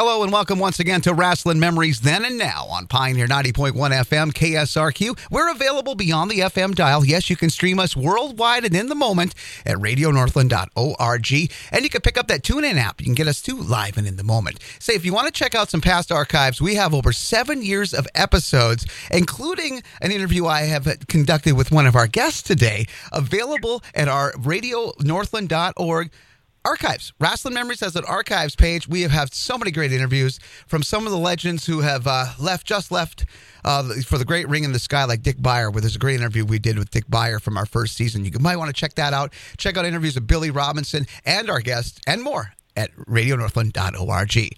Hello and welcome once again to Rasslin Memories Then and Now on Pioneer 90.1 FM KSRQ. We're available beyond the FM dial. Yes, you can stream us worldwide and in the moment at radionorthland.org. And you can pick up that TuneIn app. You can get us too live and in the moment. Say, if you want to check out some past archives, we have over seven years of episodes, including an interview I have conducted with one of our guests today, available at our radionorthland.org archives. Rasslin Memories has an archives page. We have had so many great interviews from some of the legends who have uh, left, just left uh, for the Great Ring in the Sky, like Dick Beyer, where there's a great interview we did with Dick Beyer from our first season. You might want to check that out. Check out interviews of Billy Robinson and our guests and more at radionorthland.org.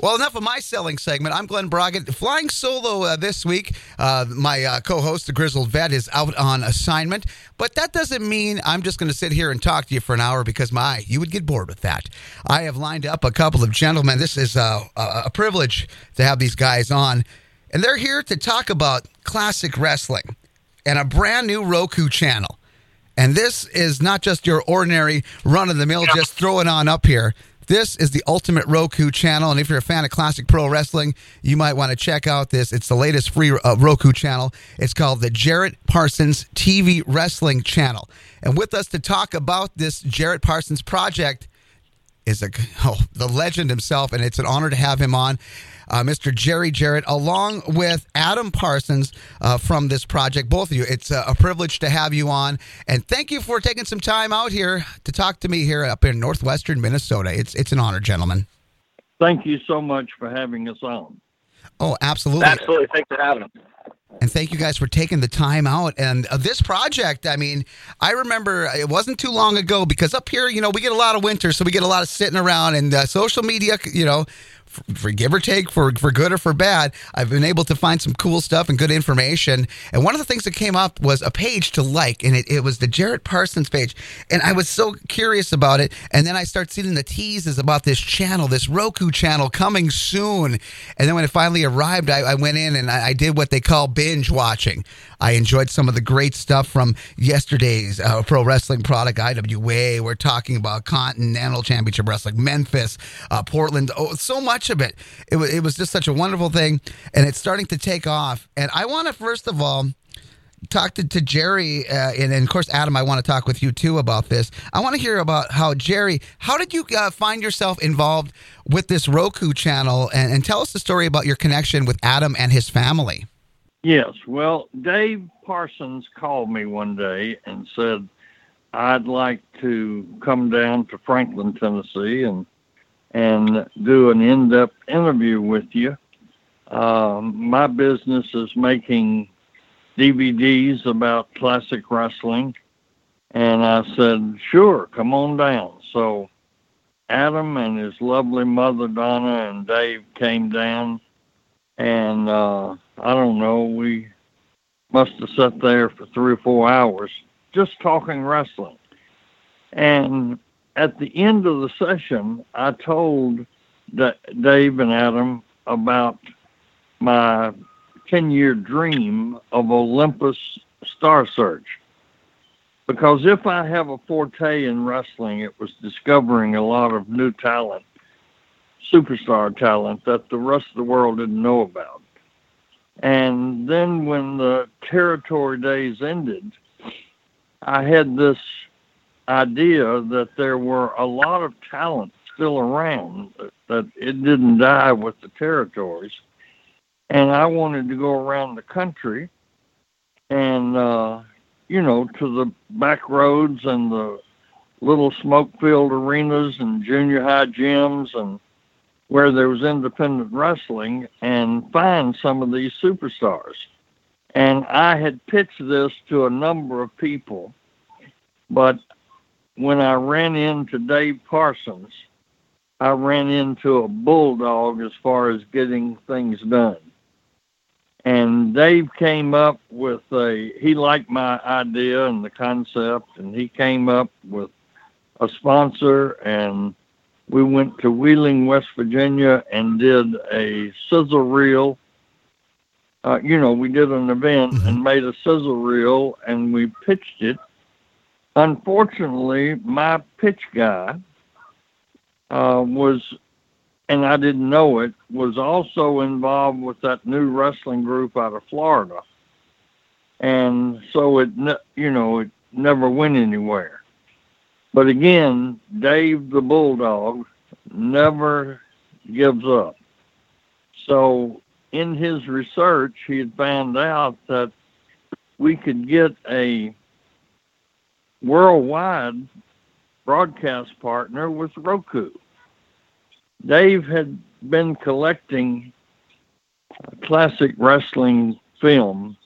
Well, enough of my selling segment. I'm Glen Braget, flying solo uh, this week. Uh, my uh, co host, the Grizzled Vet, is out on assignment. But that doesn't mean I'm just going to sit here and talk to you for an hour because, my, you would get bored with that. I have lined up a couple of gentlemen. This is uh, a, a privilege to have these guys on. And they're here to talk about classic wrestling and a brand new Roku channel. And this is not just your ordinary run of the mill, just throw it on up here. This is the Ultimate Roku channel, and if you're a fan of classic pro wrestling, you might want to check out this. It's the latest free uh, Roku channel. It's called the Jarrett Parsons TV Wrestling Channel. And with us to talk about this Jarrett Parsons project is a, oh, the legend himself, and it's an honor to have him on uh, Mr. Jerry Jarrett, along with Adam Parsons uh, from this project. Both of you, it's a, a, privilege to have you on, and thank you for taking some time out here to talk to me here up in northwestern Minnesota. It's it's an honor, gentlemen. Thank you so much for having us on. Oh, absolutely. Absolutely. Thanks for having us. And thank you guys for taking the time out. And uh, this project, I mean, I remember it wasn't too long ago because up here, you know, we get a lot of winter, so we get a lot of sitting around and uh, social media, you know, for give or take, for for good or for bad, I've been able to find some cool stuff and good information. And one of the things that came up was a page to like, and it, it was the Jarrett Parsons page. And I was so curious about it. And then I start seeing the teases about this channel, this Roku channel coming soon. And then when it finally arrived, I, I went in and I, I did what they call binge watching. I enjoyed some of the great stuff from yesterday's uh, pro wrestling product, IWA. We're talking about Continental Championship Wrestling, Memphis, uh, Portland. Oh, so much of it. It, w- it was just such a wonderful thing, and it's starting to take off. And I want to, first of all, talk to, to Jerry, uh, and, and, of course, Adam, I want to talk with you too about this. I want to hear about how, Jerry, how did you uh, find yourself involved with this Roku channel? And, and, tell us the story about your connection with Adam and his family. Yes. Well, Dave Parsons called me one day and said, I'd like to come down to Franklin, Tennessee and and do an in-depth interview with you. Um, my business is making DVDs about classic wrestling, and I said, "Sure, come on down." So Adam and his lovely mother Donna and Dave came down, and uh, I don't know, we must have sat there for three or four hours just talking wrestling. And at the end of the session, I told Dave and Adam about my 10 year dream of Olympus Star Search. Because if I have a forte in wrestling, it was discovering a lot of new talent, superstar talent that the rest of the world didn't know about. And then when the territory days ended, I had this idea that there were a lot of talent still around, that it didn't die with the territories. And I wanted to go around the country and, uh, you know, to the back roads and the little smoke filled arenas and junior high gyms and where there was independent wrestling and find some of these superstars. And I had pitched this to a number of people, but when I ran into Dave Parsons, I ran into a bulldog as far as getting things done. And Dave came up with a, he liked my idea and the concept, and he came up with a sponsor and we went to Wheeling, West Virginia, and did a sizzle reel. Uh, you know, we did an event mm-hmm. and made a sizzle reel, and we pitched it. Unfortunately, my pitch guy uh, was and I didn't know it, was also involved with that new wrestling group out of Florida. And so it, you know, it never went anywhere. But again, Dave the Bulldog never gives up. So in his research, he had found out that we could get a worldwide broadcast partner with Roku. Dave had been collecting classic wrestling film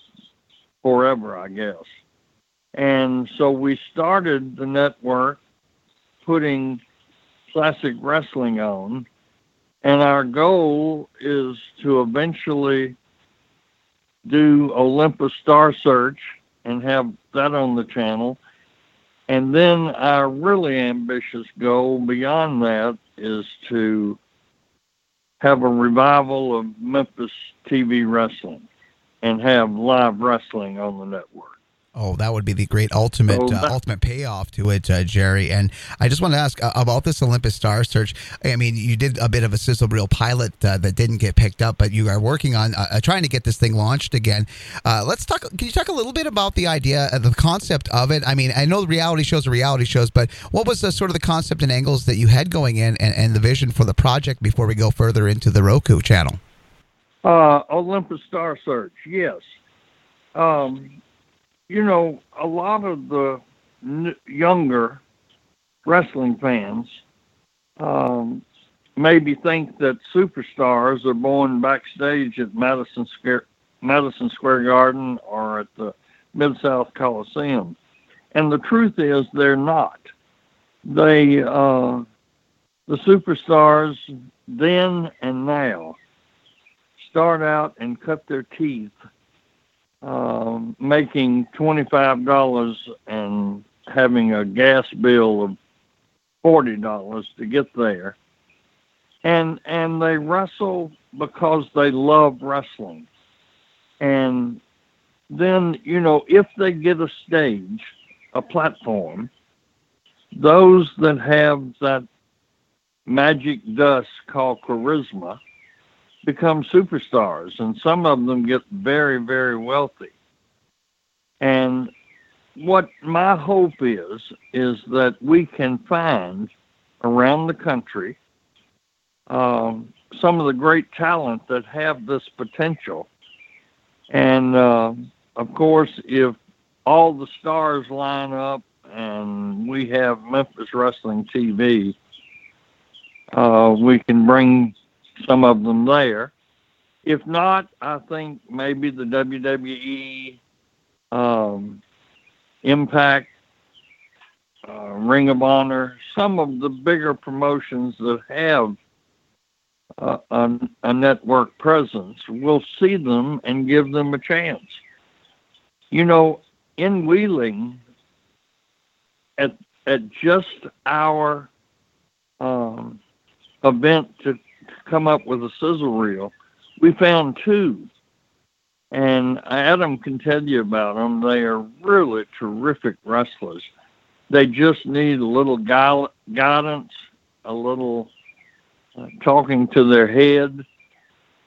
forever, I guess. And so we started the network putting classic wrestling on. And our goal is to eventually do Olympus Star Search and have that on the channel. And then our really ambitious goal beyond that is to have a revival of Memphis TV wrestling and have live wrestling on the network. Oh, that would be the great ultimate oh, uh, ultimate payoff to it, uh, Jerry. And I just want to ask uh, about this Olympus Star Search. I mean, you did a bit of a sizzle reel pilot uh, that didn't get picked up, but you are working on uh, uh, trying to get this thing launched again. let's talk. Can you talk a little bit about the idea, the concept of it? I mean, I know the reality shows are reality shows, but what was the sort of the concept and angles that you had going in, and, and the vision for the project before we go further into the Roku channel? Olympus Star Search, yes. Um, you know, a lot of the n- younger wrestling fans um, maybe think that superstars are born backstage at Madison Square, Madison Square Garden or at the Mid South Coliseum, and the truth is they're not. They uh, the superstars then and now start out and cut their teeth um, making $25 and having a gas bill of $40 to get there. And and they wrestle because they love wrestling. And then, you know, if they get a stage, a platform, those that have that magic dust called charisma become superstars, and some of them get very, very wealthy. And what my hope is, is that we can find around the country um, some of the great talent that have this potential. And uh, of course, if all the stars line up and we have Memphis Wrestling TV, uh, we can bring some of them there. If not, I think maybe the WWE, um, Impact, uh, Ring of Honor, some of the bigger promotions that have uh, a, a network presence, will see them and give them a chance. You know, in Wheeling, at at just our um, event to come up with a sizzle reel. We found two, and Adam can tell you about them. They are really terrific wrestlers. They just need a little guidance, a little uh, talking to their head,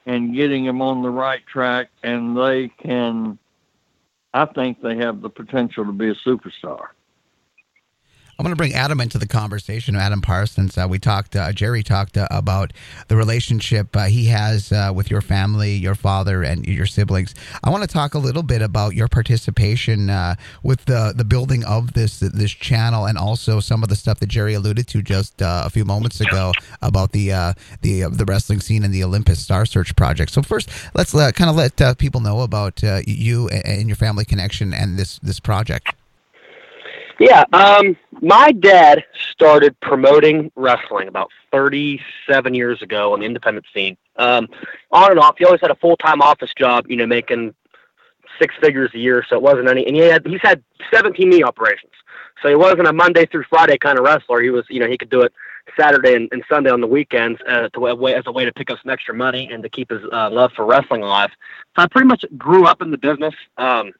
and getting them on the right track, and they can. I think they have the potential to be a superstar. I'm going to bring Adam into the conversation. Adam Parsons. Uh, we talked. Uh, Jerry talked uh, about the relationship uh, he has uh, with your family, your father, and your siblings. I want to talk a little bit about your participation uh, with the the building of this this channel, and also some of the stuff that Jerry alluded to just a few moments ago about the the the wrestling scene and the Olympus Star Search project. So first, let's kind of let people know about you and your family connection and this this project. Yeah, um, my dad started promoting wrestling about 37 years ago on the independent scene. Um, on and off, he always had a full time office job, you know, making six figures a year, so it wasn't any. And he had he's had 17 knee operations, so he wasn't a Monday through Friday kind of wrestler. He was, you know, he could do it Saturday and, and Sunday on the weekends uh, to as a way to pick up some extra money and to keep his uh, love for wrestling alive. So I pretty much grew up in the business. Um,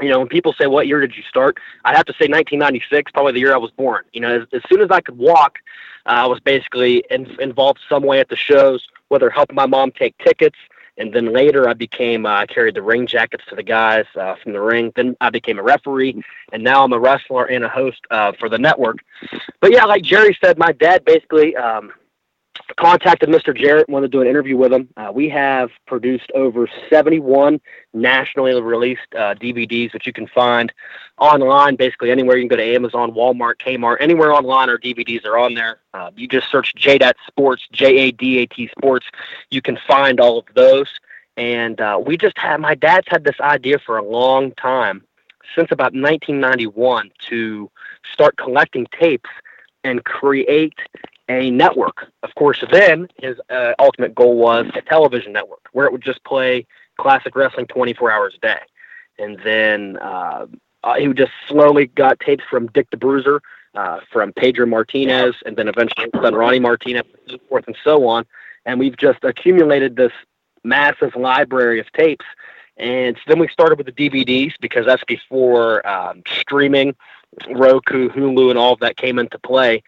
you know, when people say, "What year did you start?" I have to say 1996, probably the year I was born. You know, as, as soon as I could walk, uh, I was basically in, involved some way at the shows, whether helping my mom take tickets, and then later I became uh, I carried the ring jackets to the guys uh, from the ring. Then I became a referee, and now I'm a wrestler and a host uh, for the network. But yeah, like Jerry said, my dad basically. Um, contacted Mr. Jarrett, wanted to do an interview with him. Uh, we have produced over 71 nationally released uh, DVDs, which you can find online basically anywhere. You can go to Amazon, Walmart, Kmart, anywhere online our DVDs are on there. Uh, you just search JADAT Sports, J A D A T Sports. You can find all of those. And uh, we just had, my dad's had this idea for a long time, since about 1991, to start collecting tapes and create a network. Of course, then his uh, ultimate goal was a television network where it would just play classic wrestling 24 hours a day. And then uh, uh, he just slowly got tapes from Dick the Bruiser, uh, from Pedro Martinez, and then eventually son Ronnie Martinez, and so forth and so on. And we've just accumulated this massive library of tapes. And then we started with the DVDs because that's before um, streaming, Roku, Hulu, and all of that came into play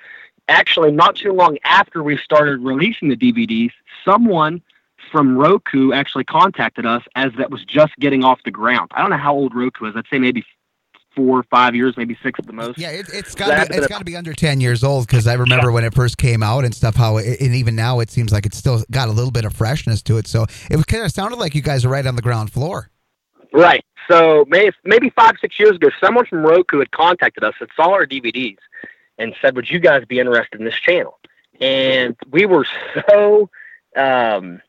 actually not too long after we started releasing the DVDs, someone from Roku actually contacted us as that was just getting off the ground. I don't know how old Roku is. I'd say maybe four or five years, maybe six at the most. Yeah, it, has got it's got to be under ten years old because I remember when it first came out and stuff. How it, and even now it seems like it's still got a little bit of freshness to it. So it kind of sounded like you guys are right on the ground floor. Right. So maybe maybe five six years ago, someone from Roku had contacted us that saw our DVDs and said, "Would you guys be interested in this channel?" And we were so um,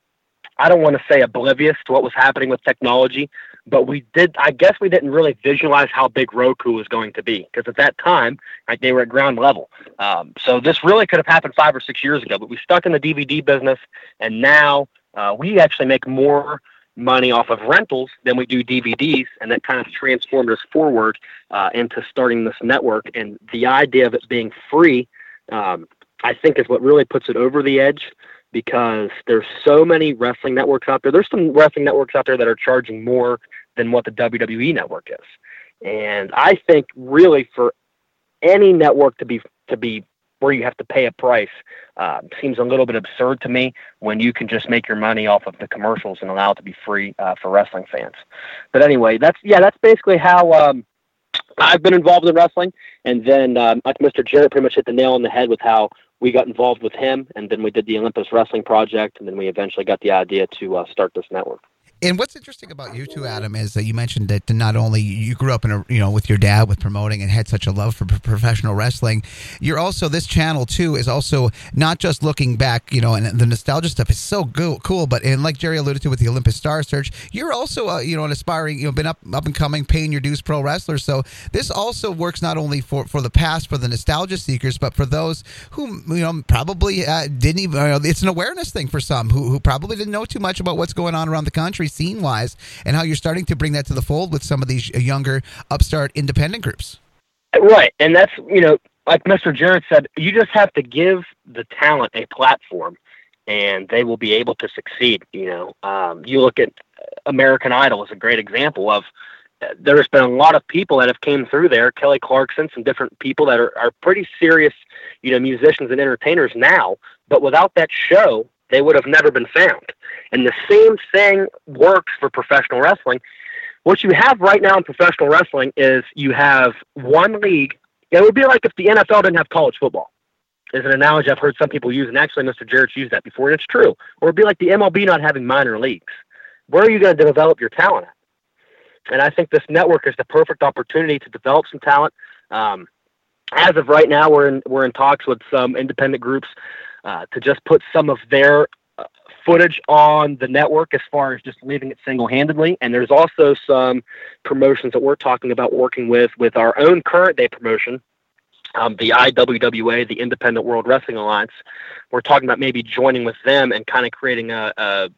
I don't want to say oblivious to what was happening with technology, but we did. I guess we didn't really visualize how big Roku was going to be because at that time, right, they were at ground level. Um, so this really could have happened five or six years ago, but we stuck in the DVD business, and now uh, we actually make more money off of rentals than we do DVDs, and that kind of transformed us forward uh, into starting this network. And the idea of it being free, um, I think, is what really puts it over the edge because there's so many wrestling networks out there. There's some wrestling networks out there that are charging more than what the WWE network is, and I think really for any network to be to be where you have to pay a price uh, seems a little bit absurd to me when you can just make your money off of the commercials and allow it to be free uh, for wrestling fans. But anyway, that's yeah, that's basically how um, I've been involved in wrestling. And then um, Mr. Jarrett pretty much hit the nail on the head with how we got involved with him, and then we did the Olympus Wrestling Project, and then we eventually got the idea to uh, start this network. And what's interesting about you two, Adam, is that you mentioned that not only you grew up in a you know with your dad with promoting and had such a love for professional wrestling, you're also this channel too is also not just looking back, you know, and the nostalgia stuff is so go- cool. But and like Jerry alluded to with the Olympus Star Search, you're also uh, you know an aspiring, you know, been up up and coming, paying your dues pro wrestler. So this also works not only for for the past for the nostalgia seekers, but for those who you know probably uh, didn't even. You know, it's an awareness thing for some who who probably didn't know too much about what's going on around the country country scene wise, and how you're starting to bring that to the fold with some of these younger upstart independent groups. Right, and that's you know, like Mr. Jarrett said, you just have to give the talent a platform, and they will be able to succeed. You know, um, you look at American Idol as a great example of there's been a lot of people that have came through there, Kelly Clarkson, some different people that are, are pretty serious, you know, musicians and entertainers now. But without that show, they would have never been found. And the same thing works for professional wrestling. What you have right now in professional wrestling is you have one league. It would be like if the NFL didn't have college football. Is an analogy I've heard some people use, and actually Mr. Jarrett's used that before, and it's true. Or it'd be like the MLB not having minor leagues. Where are you going to develop your talent at? And I think this network is the perfect opportunity to develop some talent. Um, as of right now, we're in we're in talks with some independent groups uh, to just put some of their uh, footage on the network as far as just leaving it single-handedly and there's also some promotions that we're talking about working with with our own current day promotion um, the IWWA, the Independent World Wrestling Alliance. We're talking about maybe joining with them and kind of creating a, a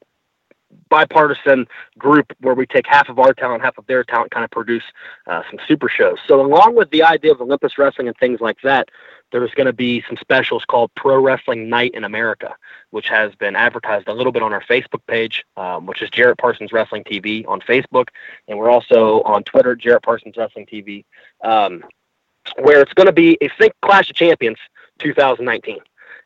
bipartisan group where we take half of our talent, half of their talent, kind of produce uh, some super shows. So along with the idea of Olympus Wrestling and things like that, there's going to be some specials called Pro Wrestling Night in America, which has been advertised a little bit on our Facebook page, um, which is Jarrett Parsons Wrestling TV on Facebook, and we're also on Twitter, Jarrett Parsons Wrestling TV, um, where it's going to be a Think Clash of Champions 2019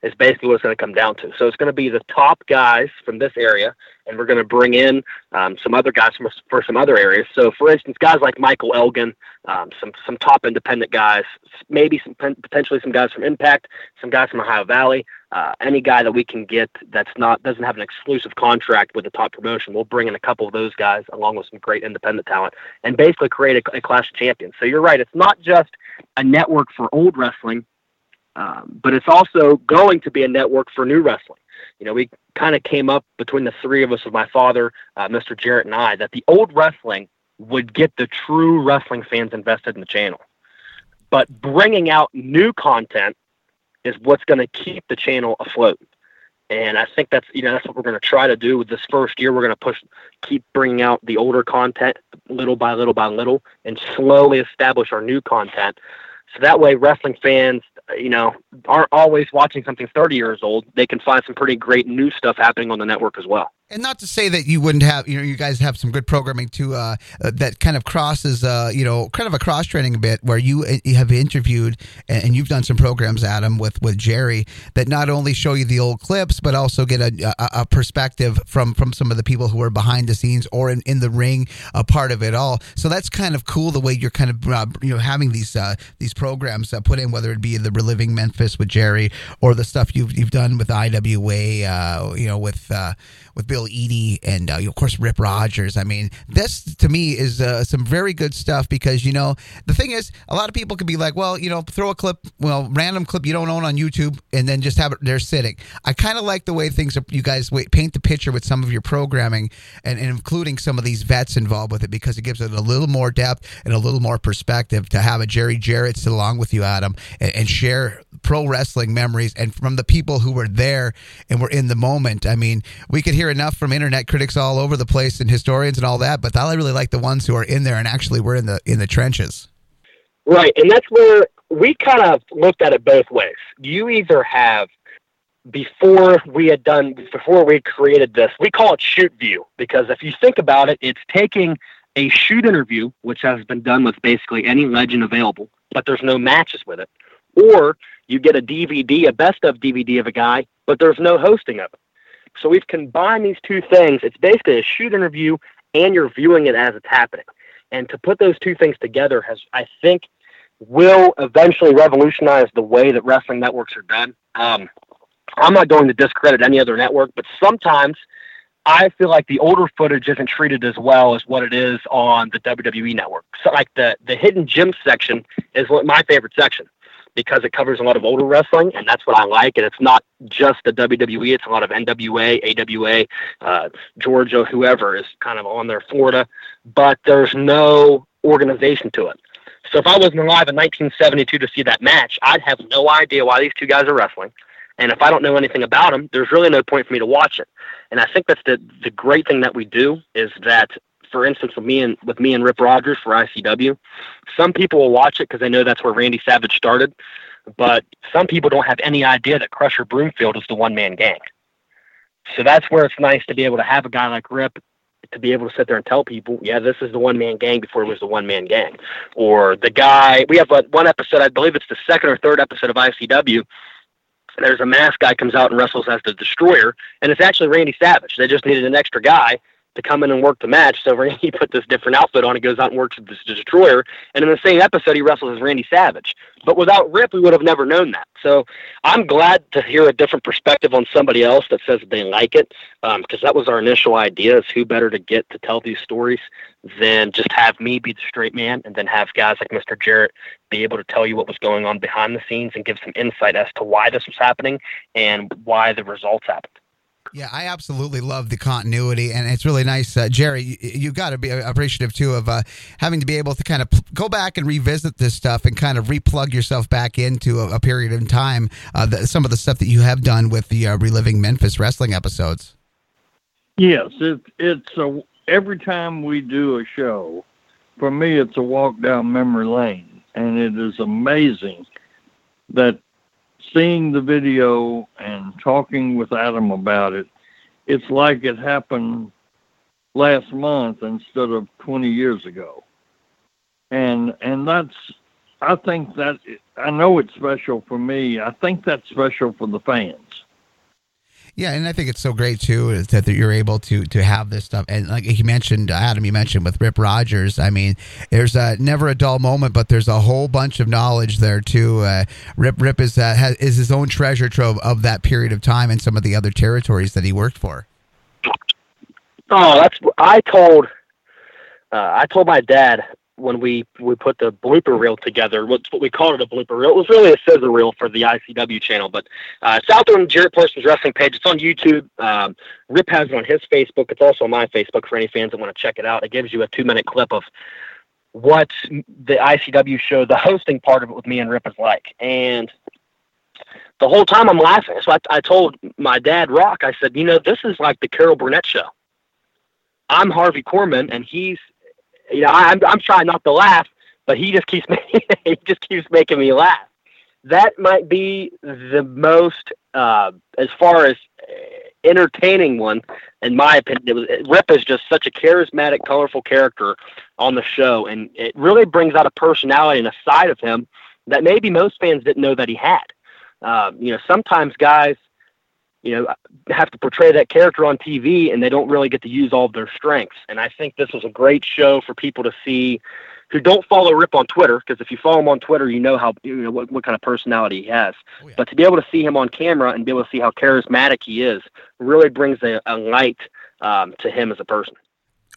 is basically what it's going to come down to. So it's going to be the top guys from this area, and we're going to bring in um, some other guys from for some other areas. So, for instance, guys like Michael Elgin, um, some some top independent guys, maybe some potentially some guys from Impact, some guys from Ohio Valley. Uh, any guy that we can get that's not doesn't have an exclusive contract with the top promotion, we'll bring in a couple of those guys along with some great independent talent, and basically create a, a clash of champions. So you're right; it's not just a network for old wrestling um, but it's also going to be a network for new wrestling. You know, we kind of came up between the three of us, with my father, uh, Mr. Jarrett, and I, that the old wrestling would get the true wrestling fans invested in the channel. But bringing out new content is what's going to keep the channel afloat. And I think that's you know that's what we're going to try to do with this first year. We're going to push, keep bringing out the older content little by little by little, and slowly establish our new content. So that way, wrestling fans you know, aren't always watching something 30 years old, they can find some pretty great new stuff happening on the network as well. And not to say that you wouldn't have, you know, you guys have some good programming too uh, uh, that kind of crosses, uh, you know, kind of a cross training a bit where you, uh, you have interviewed and, you've done some programs, Adam, with with Jerry that not only show you the old clips but also get a, a, a perspective from from some of the people who are behind the scenes or in, in the ring, a part of it all. So that's kind of cool the way you're kind of uh, you know having these uh, these programs put in, whether it be the reliving Memphis with Jerry or the stuff you've you've done with IWA, you know, with with Bill Eadie and uh, of course Rip Rogers. I mean, this to me is uh, some very good stuff because you know the thing is, a lot of people could be like, well, you know, throw a clip, well, random clip you don't own on YouTube, and then just have it there sitting. I kind of like the way things are. You guys wait, paint the picture with some of your programming and, and including some of these vets involved with it because it gives it a little more depth and a little more perspective to have a Jerry Jarrett sit along with you, Adam, and, and share pro wrestling memories and from the people who were there and were in the moment. I mean, we could hear enough from internet critics all over the place and historians and all that, but I really like the ones who are in there and actually were in the in the trenches. Right, and that's where we kind of looked at it both ways. You either have before we had done before we created this, we call it shoot view because if you think about it, it's taking a shoot interview, which has been done with basically any legend available, but there's no matches with it. Or you get a DVD, a best of DVD of a guy, but there's no hosting of it. So we've combined these two things. It's basically a shoot interview and you're viewing it as it's happening. And to put those two things together has, I think, will eventually revolutionize the way that wrestling networks are done. Um, I'm not going to discredit any other network, but sometimes I feel like the older footage isn't treated as well as what it is on the WWE network. So, like the the hidden gem section is my favorite section because it covers a lot of older wrestling, and that's what I like. And it's not just the WWE; it's a lot of NWA, AWA, uh, Georgia, whoever is kind of on there, Florida. But there's no organization to it. So if I wasn't alive in 1972 to see that match, I'd have no idea why these two guys are wrestling. And if I don't know anything about them, there's really no point for me to watch it. And I think that's the the great thing that we do is that for instance, with me and with me and Rip Rogers for ICW, some people will watch it because they know that's where Randy Savage started, but some people don't have any idea that Crusher Broomfield is the one man gang. So that's where it's nice to be able to have a guy like Rip to be able to sit there and tell people, yeah, this is the one man gang before it was the one man gang. Or the guy, we have one episode, I believe it's the second or third episode of ICW. There's a mask guy comes out and wrestles as the destroyer, and it's actually Randy Savage. They just needed an extra guy to come in and work the match. So he put this different outfit on. He goes out and works with this destroyer. And in the same episode, he wrestles as Randy Savage. But without Rip, we would have never known that. So I'm glad to hear a different perspective on somebody else that says that they like it, because um, that was our initial idea: is who better to get to tell these stories than just have me be the straight man, and then have guys like Mr. Jarrett be able to tell you what was going on behind the scenes and give some insight as to why this was happening and why the results happened. Yeah, I absolutely love the continuity, and it's really nice, uh, Jerry. You, you got to be appreciative too of uh, having to be able to kind of go back and revisit this stuff and kind of replug yourself back into a, a period in time. Uh, the, some of the stuff that you have done with the uh, reliving Memphis wrestling episodes. Yes, it, it's a every time we do a show, for me, it's a walk down memory lane, and it is amazing that seeing the video and talking with Adam about it, it's like it happened last month instead of 20 years ago. And and that's I think that I know it's special for me. I think that's special for the fans. Yeah, and I think it's so great too that you're able to to have this stuff. And like you mentioned, Adam, you mentioned with Rip Rogers. I mean, there's a, never a dull moment, but there's a whole bunch of knowledge there too. Uh, Rip Rip is uh, has, is his own treasure trove of that period of time and some of the other territories that he worked for. Oh, that's I told uh, I told my dad when we we put the blooper reel together. What's what we called it a blooper reel. It was really a sizzle reel for the ICW channel, but uh, it's out there on Jarrett Parsons Wrestling page. It's on YouTube. Um, Rip has it on his Facebook. It's also on my Facebook for any fans that want to check it out. It gives you a two minute clip of what the ICW show, the hosting part of it with me and Rip is like, and the whole time I'm laughing. So I, I told my dad, Rock, I said, you know, this is like the Carol Burnett show. I'm Harvey Korman, and he's, you know, I'm I'm trying not to laugh, but he just keeps making he just keeps making me laugh. That might be the most, uh, as far as entertaining one, in my opinion. It was Rip is just such a charismatic, colorful character on the show, and it really brings out a personality and a side of him that maybe most fans didn't know that he had. Uh, you know, sometimes guys you know, have to portray that character on TV and they don't really get to use all of their strengths. And I think this was a great show for people to see who don't follow Rip on Twitter, because if you follow him on Twitter, you know how you know what, what kind of personality he has. Oh, yeah. But to be able to see him on camera and be able to see how charismatic he is really brings a, a light um, to him as a person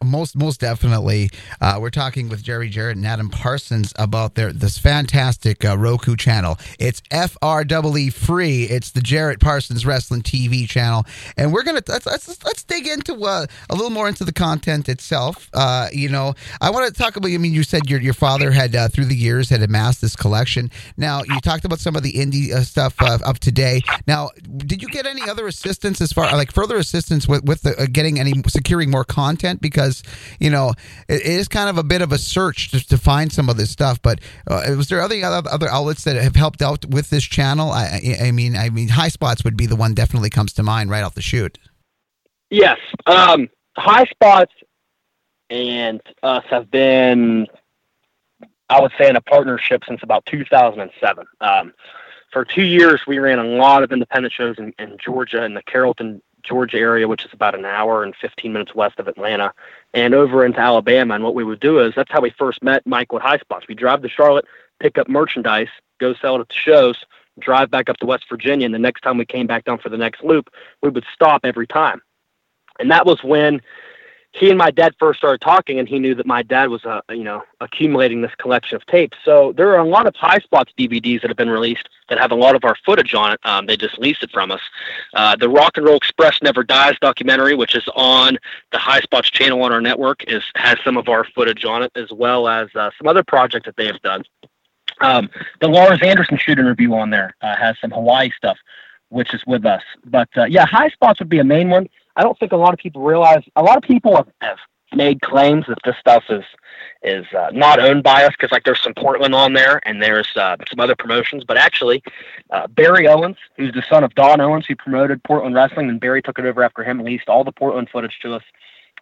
most most definitely. Uh, we're talking with Jerry Jarrett and Adam Parsons about their this fantastic uh, Roku channel. It's FRWE free. It's the Jarrett Parsons Wrestling TV channel, and we're gonna let's let's, let's dig into uh, a little more into the content itself. Uh, you know, I want to talk about. I mean, you said your your father had uh, through the years had amassed this collection. Now you talked about some of the indie uh, stuff of today. Now, did you get any other assistance as far like further assistance with with the, getting any securing more content because you know it, it is kind of a bit of a search to, to find some of this stuff. But uh, was there other other outlets that have helped out with this channel? I, I mean, I mean, High Spots would be the one definitely comes to mind right off the shoot. Yes, um, High Spots and us have been, I would say, in a partnership since about 2007. Um, for two years, we ran a lot of independent shows in, in Georgia in the Carrollton Georgia area, which is about an hour and 15 minutes west of Atlanta, and over into Alabama. And what we would do is that's how we first met Michael at High Spots. We drive to Charlotte, pick up merchandise, go sell it at the shows, drive back up to West Virginia, and the next time we came back down for the next loop, we would stop every time. And that was when he and my dad first started talking, and he knew that my dad was, uh, you know, accumulating this collection of tapes. So there are a lot of High Spots DVDs that have been released that have a lot of our footage on it. Um, they just leased it from us. Uh, the Rock and Roll Express Never Dies documentary, which is on the High Spots channel on our network, is has some of our footage on it, as well as uh, some other projects that they have done. Um, the Lars Anderson shoot interview on there uh, has some Hawaii stuff, which is with us. But uh, yeah, High Spots would be a main one. I don't think a lot of people realize. A lot of people have, have made claims that this stuff is is uh, not owned by us because like there's some Portland on there and there's uh, some other promotions, but actually uh, Barry Owens, who's the son of Don Owens, who promoted Portland wrestling, and Barry took it over after him, released all the Portland footage to us.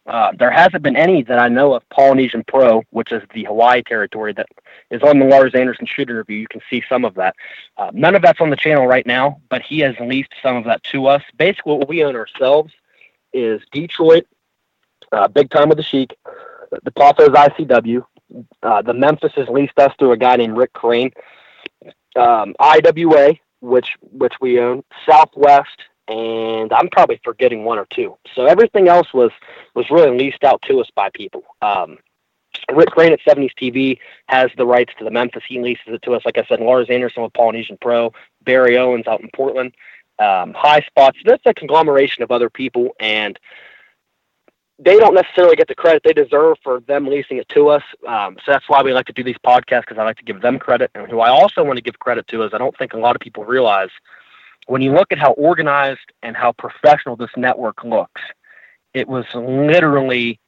Uh, there hasn't been any that I know of Polynesian Pro, which is the Hawaii territory that is on the Lars Anderson shoot interview. You can see some of that. Uh, none of that's on the channel right now, but he has leased some of that to us. Basically, what we own ourselves is Detroit, uh, Big Time with the Sheik, the Poffo ICW. Uh, the Memphis has leased us to a guy named Rick Crane. Um, IWA, which which we own, Southwest, and I'm probably forgetting one or two. So everything else was was really leased out to us by people. Um, Rick Crane at 70s TV has the rights to the Memphis. He leases it to us. Like I said, Lars Anderson with Polynesian Pro, Barry Owens out in Portland um, high spots. That's a conglomeration of other people, and they don't necessarily get the credit they deserve for them leasing it to us. Um, so that's why we like to do these podcasts because I like to give them credit. And who I also want to give credit to is I don't think a lot of people realize when you look at how organized and how professional this network looks, it was literally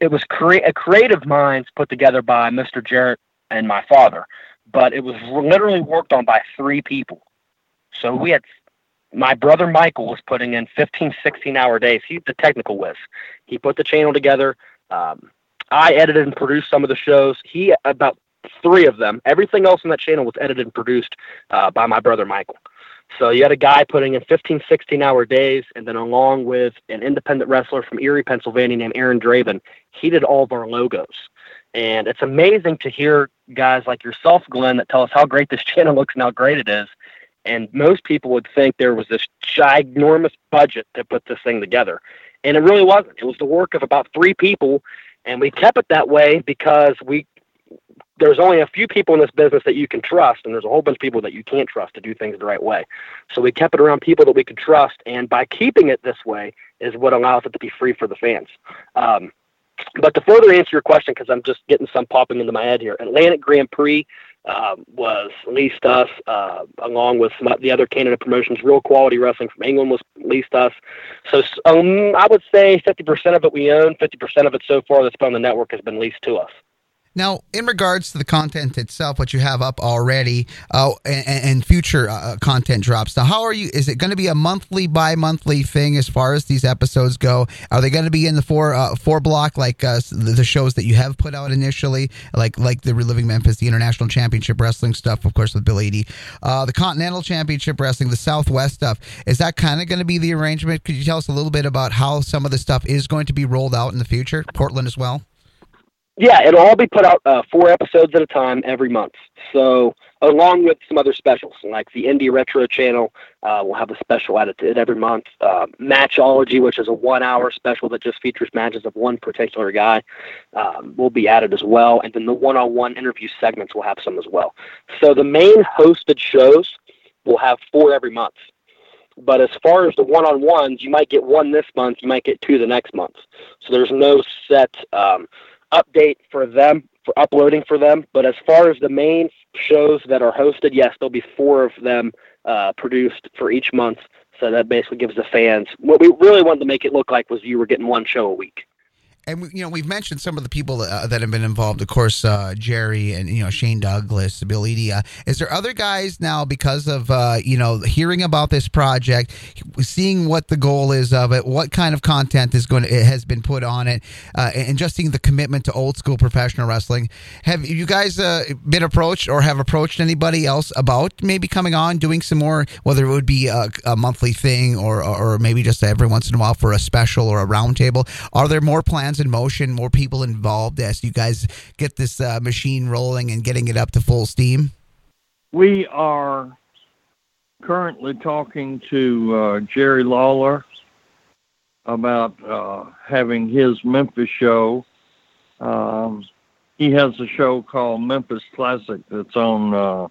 it was crea- a creative minds put together by Mr. Jarrett and my father, but it was literally worked on by three people. So we had my brother Michael was putting in 15, 16 hour days. He's the technical whiz. He put the channel together. Um, I edited and produced some of the shows. He about three of them. Everything else on that channel was edited and produced uh, by my brother Michael. So you had a guy putting in 15, 16 hour days, and then along with an independent wrestler from Erie, Pennsylvania named Aaron Draven, he did all of our logos. And it's amazing to hear guys like yourself, Glen, that tell us how great this channel looks and how great it is. And most people would think there was this ginormous budget to put this thing together. And it really wasn't. It was the work of about three people. And we kept it that way because we there's only a few people in this business that you can trust, and there's a whole bunch of people that you can't trust to do things the right way. So we kept it around people that we could trust, and by keeping it this way is what allows it to be free for the fans. Um, but to further answer your question, because I'm just getting some popping into my head here, Atlantic Grand Prix um, was leased us, uh, along with some the other Canada promotions. Real Quality Wrestling from England was leased us. So um, I would say 50% of it we own, 50% of it so far that's been on the network has been leased to us. Now, in regards to the content itself, what you have up already, uh, and, and, future uh, content drops. Now, how are you? Is it going to be a monthly, bi-monthly thing as far as these episodes go? Are they going to be in the four uh, four block like uh, the shows that you have put out initially, like like the Reliving Memphis, the International Championship Wrestling stuff, of course, with Bill Eadie, uh, the Continental Championship Wrestling, the Southwest stuff? Is that kind of going to be the arrangement? Could you tell us a little bit about how some of the stuff is going to be rolled out in the future? Portland as well. Yeah, it'll all be put out uh, four episodes at a time every month. So, along with some other specials, like the Indie Retro channel, uh, we'll have a special added to it every month. Uh, Matchology, which is a one-hour special that just features matches of one particular guy, um, will be added as well. And then the one-on-one interview segments will have some as well. So the main hosted shows will have four every month. But as far as the one-on-ones, you might get one this month, you might get two the next month. So there's no set. Um, update for them for uploading for them. But as far as the main shows that are hosted, yes, there'll be four of them uh, produced for each month. So that basically gives the fans what we really wanted to make it look like was you were getting one show a week and you know we've mentioned some of the people uh, that have been involved. Of course, uh, Jerry and you know Shane Douglas, Bill Eadie. Is there other guys now because of uh, you know hearing about this project, seeing what the goal is of it, what kind of content is going to it has been put on it, uh, and just seeing the commitment to old school professional wrestling? Have you guys uh, been approached or have approached anybody else about maybe coming on, doing some more, whether it would be a, a monthly thing or or maybe just every once in a while for a special or a roundtable? Are there more plans? In motion, more people involved as you guys get this uh, machine rolling and getting it up to full steam? We are currently talking to uh, Jerry Lawler about uh, having his Memphis show. Um, he has a show called Memphis Classic that's on uh,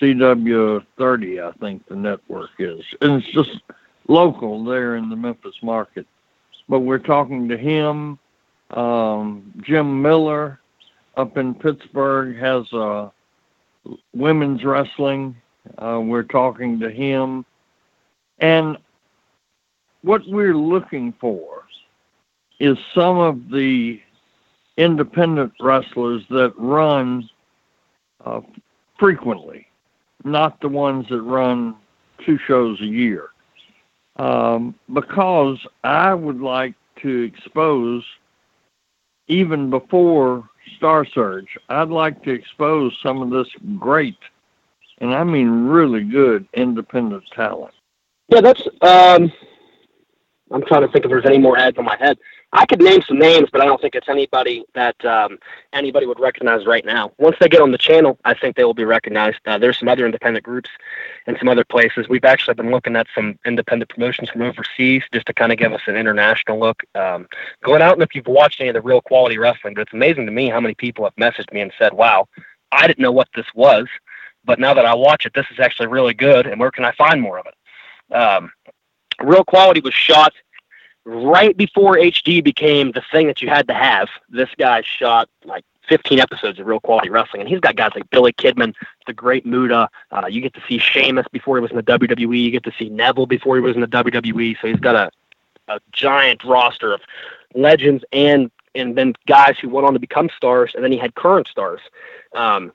CW30, I think the network is. And it's just local there in the Memphis market but we're talking to him. Um, Jim Miller up in Pittsburgh has uh, women's wrestling. Uh, we're talking to him. And what we're looking for is some of the independent wrestlers that run uh, frequently, not the ones that run two shows a year um, because I would like to expose, even before Star Search, I'd like to expose some of this great, and I mean really good independent talent. Yeah, that's. Um, I'm trying to think if there's any more ads on my head. I could name some names, but I don't think it's anybody that um, anybody would recognize right now. Once they get on the channel, I think they will be recognized. Uh, there's some other independent groups and some other places. We've actually been looking at some independent promotions from overseas just to kind of give us an international look. Um, going out and if you've watched any of the real quality wrestling, but it's amazing to me how many people have messaged me and said, "Wow, I didn't know what this was, but now that I watch it, this is actually really good. And where can I find more of it?" Um, real quality was shot right before HD became the thing that you had to have, this guy shot like 15 episodes of real quality wrestling, and he's got guys like Billy Kidman, the Great Muta. Uh, you get to see Sheamus before he was in the WWE. You get to see Neville before he was in the WWE. So he's got a a giant roster of legends and and then guys who went on to become stars, and then he had current stars. Um,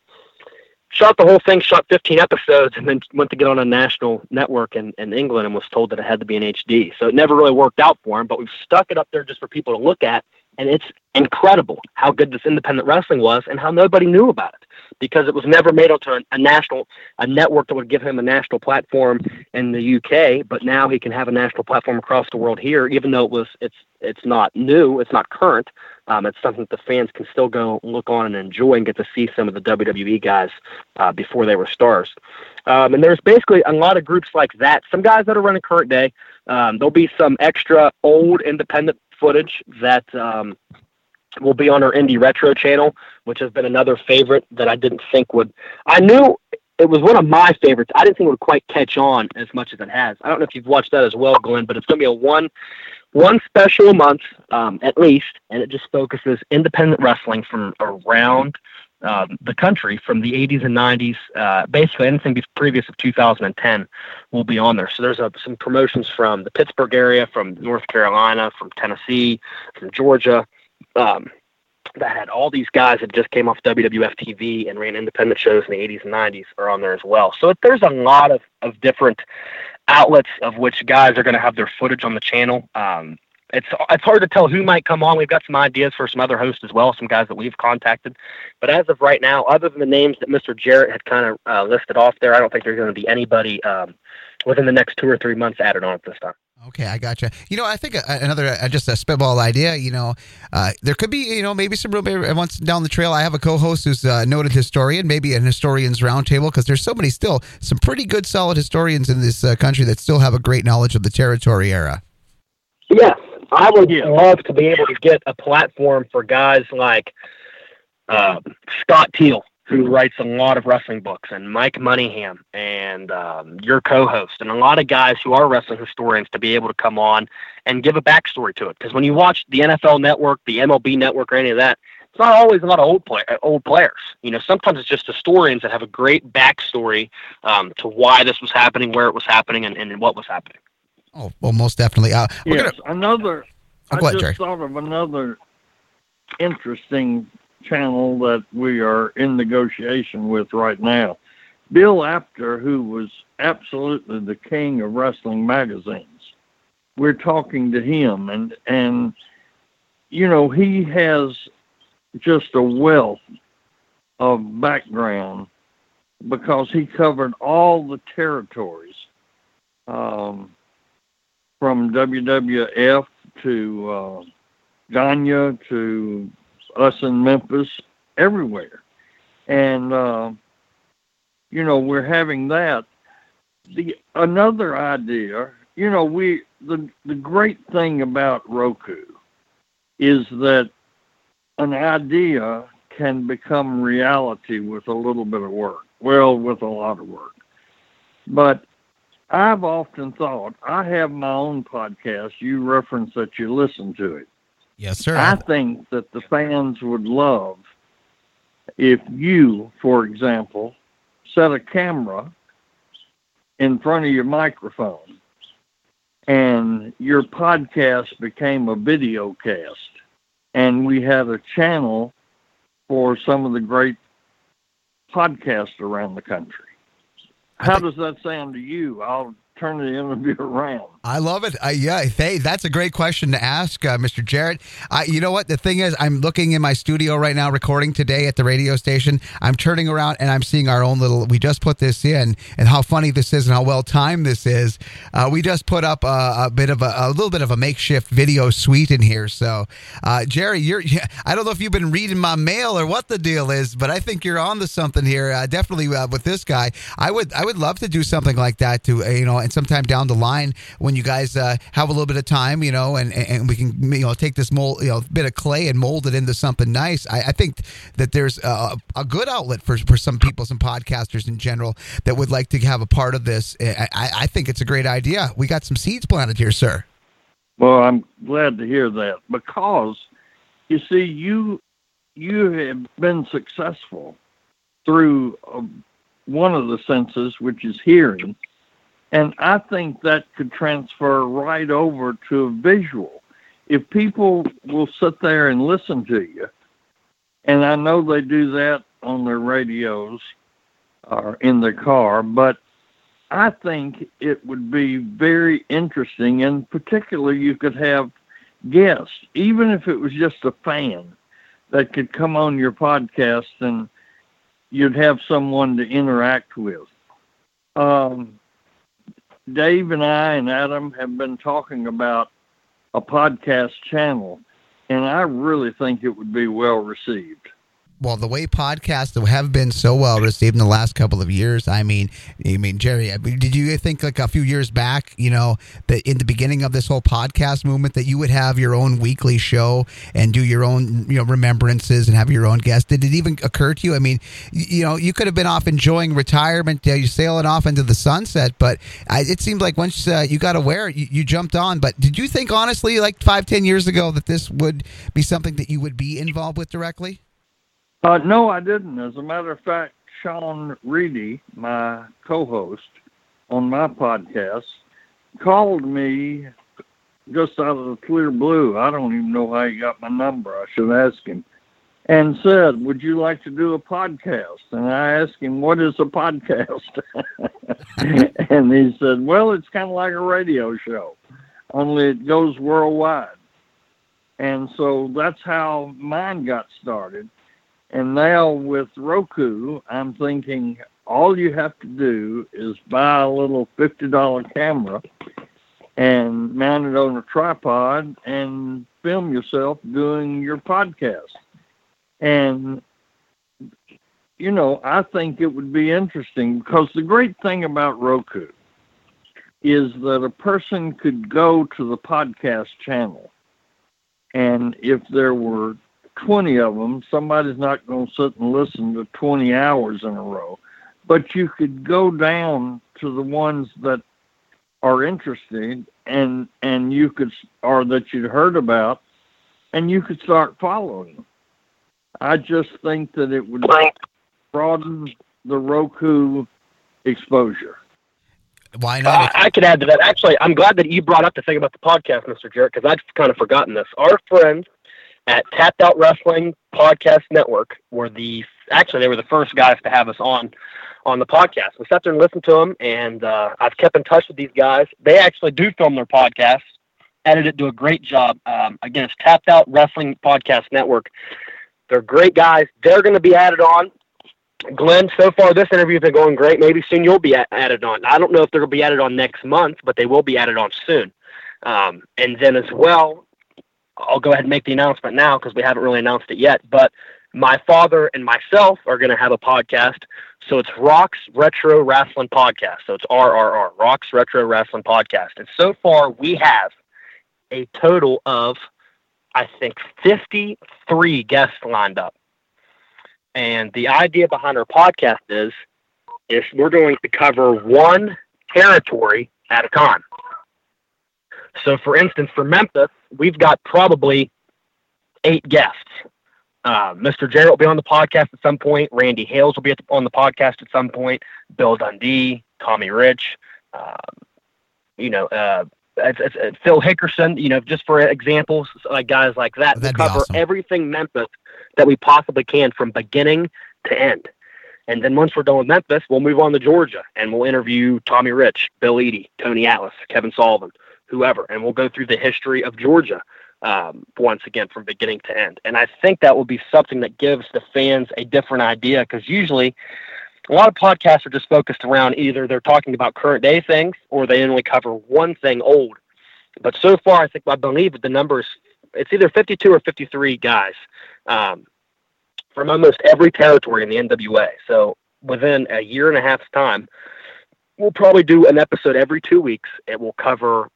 shot the whole thing, shot 15 episodes, and then went to get on a national network in, in England and was told that it had to be in HD. So it never really worked out for him, but we've stuck it up there just for people to look at. And it's incredible how good this independent wrestling was and how nobody knew about it because it was never made onto a, a national a network that would give him a national platform in the UK. But now he can have a national platform across the world here, even though it was it's it's not new, it's not current. Um, it's something that the fans can still go look on and enjoy and get to see some of the WWE guys uh, before they were stars. Um, and there's basically a lot of groups like that. Some guys that are running current day. Um, there'll be some extra old independent footage that um, will be on our Indie Retro channel, which has been another favorite that I didn't think would. I knew it was one of my favorites. I didn't think it would quite catch on as much as it has. I don't know if you've watched that as well, Glen, but it's going to be a one one special a month um, at least, and it just focuses independent wrestling from around um, the country from the 80s and 90s. Uh, basically, anything previous of 2010 will be on there. So there's uh, some promotions from the Pittsburgh area, from North Carolina, from Tennessee, from Georgia. Um, that had all these guys that just came off WWF TV and ran independent shows in the 80s and 90s are on there as well. So there's a lot of, of different outlets of which guys are going to have their footage on the channel. Um, it's it's hard to tell who might come on. We've got some ideas for some other hosts as well, some guys that we've contacted. But as of right now, other than the names that Mr. Jarrett had kind of uh, listed off there, I don't think there's going to be anybody um, within the next two or three months added on at this time. Okay, I gotcha. You know, I think another uh, just a spitball idea. You know, uh, there could be you know maybe some real once down the trail. I have a co-host who's a noted historian, maybe an historians roundtable because there's so many still some pretty good solid historians in this uh, country that still have a great knowledge of the territory era. Yes, I would yeah. love to be able to get a platform for guys like uh, Scott Teal who writes a lot of wrestling books, and Mike Mooneyham, and um, your co-host, and a lot of guys who are wrestling historians to be able to come on and give a backstory to it. Because when you watch the NFL Network, the MLB Network, or any of that, it's not always a lot of old play, uh, old players. You know, sometimes it's just historians that have a great backstory um, to why this was happening, where it was happening, and, and what was happening. Oh well, most definitely. Uh, yes, gonna... another. Oh, I just Jerry. thought of another interesting channel that we are in negotiation with right now. Bill Apter, who was absolutely the king of wrestling magazines, we're talking to him, and and you know he has just a wealth of background because he covered all the territories um, from WWF to uh, Gagne to us in Memphis, everywhere. And, uh, you know, we're having that. The another idea, you know, we the the great thing about Roku is that an idea can become reality with a little bit of work. Well, with a lot of work. But I've often thought I have my own podcast. You reference that you listen to it. Yes, sir. I think that the fans would love if you, for example, set a camera in front of your microphone and your podcast became a video cast and we had a channel for some of the great podcasts around the country. How does that sound to you? I'll turn the interview around? I love it. Yeah, that's a great question to ask, uh, Mr. Jarrett. You know what? The thing is, I'm looking in my studio right now, recording today at the radio station. I'm turning around and I'm seeing our own little. We just put this in, and how funny this is, and how well timed this is. Uh, we just put up a, a bit of a, a, little bit of a makeshift video suite in here. So, uh, Jerry, you're. I don't know if you've been reading my mail or what the deal is, but I think you're on to something here. Uh, definitely with this guy, I would. I would love to do something like that to you know, and sometime down the line when you guys uh, have a little bit of time, you know, and, and we can you know take this mold, you know, bit of clay and mold it into something nice. I, I think that there's a, a, good outlet for for some people, some podcasters in general that would like to have a part of this. I, I think it's a great idea. We got some seeds planted here, sir. Well, I'm glad to hear that because you see, you you have been successful through uh, one of the senses, which is hearing And I think that could transfer right over to a visual. If people will sit there and listen to you, and I know they do that on their radios or in their car, but I think it would be very interesting, and particularly you could have guests, even if it was just a fan that could come on your podcast and you'd have someone to interact with. Um, Dave and I and Adam have been talking about a podcast channel, and I really think it would be well received well, the way podcasts have been so well received in the last couple of years, I mean, I mean, Jerry, I mean, did you think like a few years back, you know, that in the beginning of this whole podcast movement, that you would have your own weekly show and do your own, you know, remembrances and have your own guests? Did it even occur to you? I mean, you know, you could have been off enjoying retirement, you know, sailing off into the sunset, but I, it seemed like once uh, you got aware, you, you jumped on. But did you think honestly, like five, ten years ago, that this would be something that you would be involved with directly? Uh, no, I didn't. As a matter of fact, Sean Reedy, my co-host on my podcast, called me just out of the clear blue. I don't even know how he got my number. I should ask him. And said, "Would you like to do a podcast?" And I asked him, "What is a podcast?" and he said, "Well, it's kind of like a radio show, only it goes worldwide." And so that's how mine got started. And now with Roku, I'm thinking all you have to do is buy a little $50 camera and mount it on a tripod and film yourself doing your podcast. And, you know, I think it would be interesting because the great thing about Roku is that a person could go to the podcast channel. And if there were 20 of them, somebody's not going to sit and listen to 20 hours in a row. But you could go down to the ones that are interesting and and you could or that you'd heard about and you could start following them. I just think that it would broaden the Roku exposure. Why not? I, I could add to that. Actually, I'm glad that you brought up the thing about the podcast, Mr. Jarrett, because I'd kind of forgotten this. Our friend at Tapped Out Wrestling Podcast Network were the actually they were the first guys to have us on on the podcast. We sat there and listened to them, and uh, I've kept in touch with these guys. They actually do film their podcasts, edit it, do a great job. Um, again, it's Tapped Out Wrestling Podcast Network. They're great guys. They're going to be added on. Glen, so far this interview has been going great. Maybe soon you'll be added on. I don't know if they're going to be added on next month, but they will be added on soon. Um, and then as well, I'll go ahead and make the announcement now because we haven't really announced it yet. But my father and myself are going to have a podcast. So it's Rocks Retro Wrestling Podcast. So it's RRR, Rocks Retro Wrestling Podcast. And so far we have a total of, I think, 53 guests lined up. And the idea behind our podcast is, is we're going to cover one territory at a time. So, for instance, for Memphis, we've got probably eight guests. Uh, Mr. Jarrett will be on the podcast at some point. Randy Hales will be the, on the podcast at some point. Bill Dundee, Tommy Rich, um, you know, uh, it's, it's, it's Phil Hickerson, you know, just for examples, like guys like that. That'd cover awesome. everything Memphis that we possibly can from beginning to end. And then once we're done with Memphis, we'll move on to Georgia and we'll interview Tommy Rich, Bill Eadie, Tony Atlas, Kevin Sullivan, whoever, and we'll go through the history of Georgia um, once again from beginning to end. And I think that will be something that gives the fans a different idea because usually a lot of podcasts are just focused around either they're talking about current day things or they only cover one thing old. But so far, I think I believe the numbers it's either 52 or 53 guys um, from almost every territory in the NWA. So within a year and a half's time, we'll probably do an episode every two weeks. It will cover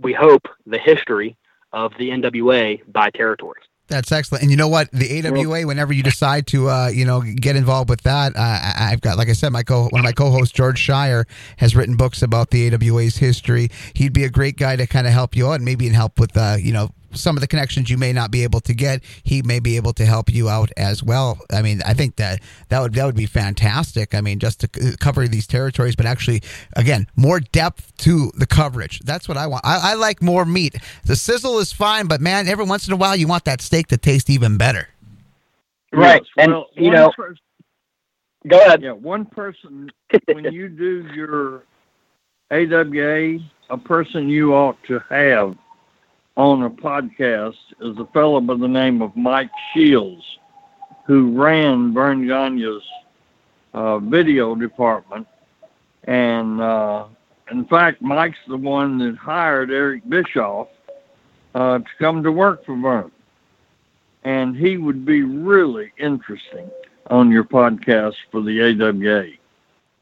we hope, the history of the NWA by territories. That's excellent. And you know what? The AWA, whenever you decide to, uh, you know, get involved with that, uh, I've got, like I said, my co one of my co-hosts, George Schire, has written books about the AWA's history. He'd be a great guy to kind of help you out, and maybe help with, uh, you know, some of the connections you may not be able to get, he may be able to help you out as well. I mean, I think that that would that would be fantastic. I mean, just to cover these territories, but actually, again, more depth to the coverage. That's what I want. I, I like more meat. The sizzle is fine, but man, every once in a while, you want that steak to taste even better. Right, Yes, and well, you know, per- go ahead. yeah, one person when you do your AWA, a person you ought to have on a podcast is a fellow by the name of Mike Shields, who ran Verne Gagne's uh, video department. And uh, in fact, Mike's the one that hired Eric Bischoff uh, to come to work for Verne. And he would be really interesting on your podcast for the AWA.